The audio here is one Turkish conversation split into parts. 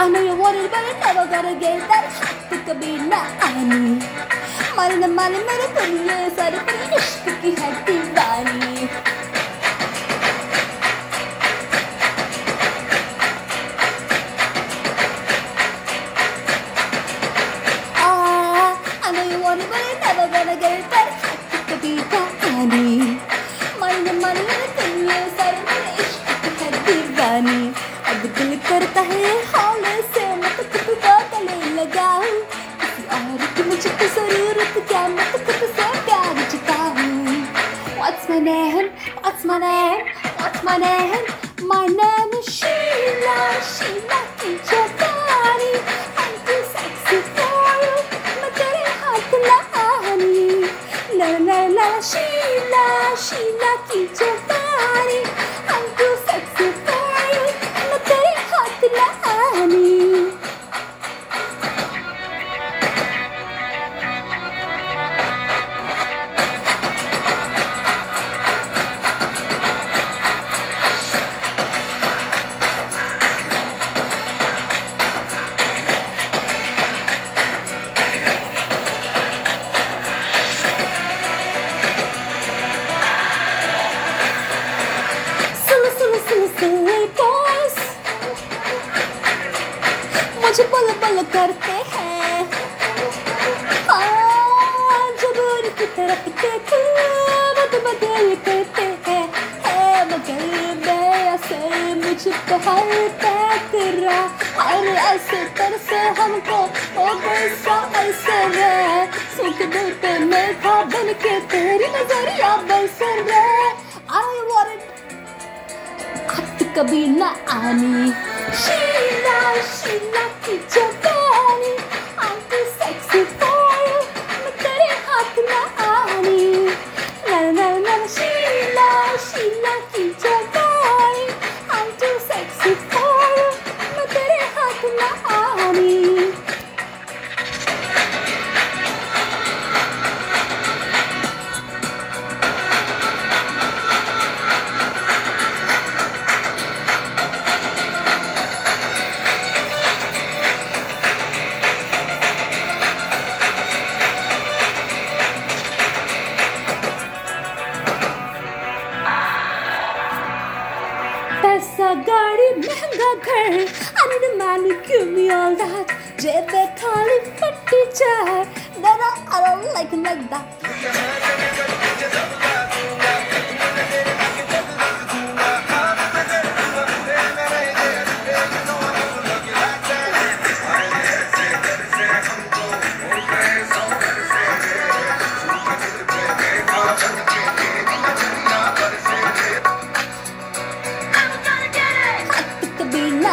I know you want it, but I never gonna get that shit to be not honey. Mari na mari mere puriye sar puriye ishq ki hai diwani. my name, my name is Sheila, Sheila, teacher Danny, I'm too sexy for you, but it ain't hard to you. La la la, Sheila, Sheila, teacher मुझको हर कर रहा हर ऐसे तरसे हमको ओ गुस्सा ऐसे रहे सुख दिल पे मैं था बन के तेरी नजरिया बरसर रहे I want it हद कभी न आनी शीला शीला पैसा गाड़ी महंगा घर I need a man who give me all that जेबे खाली पट्टी चार No, no, I don't like it like that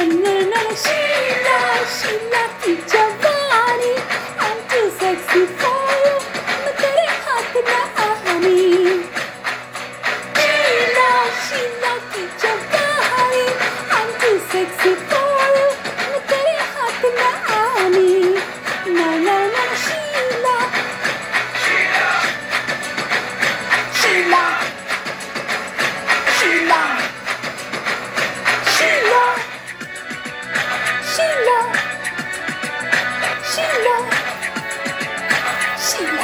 오늘 나는 신나 신나 뛰자 she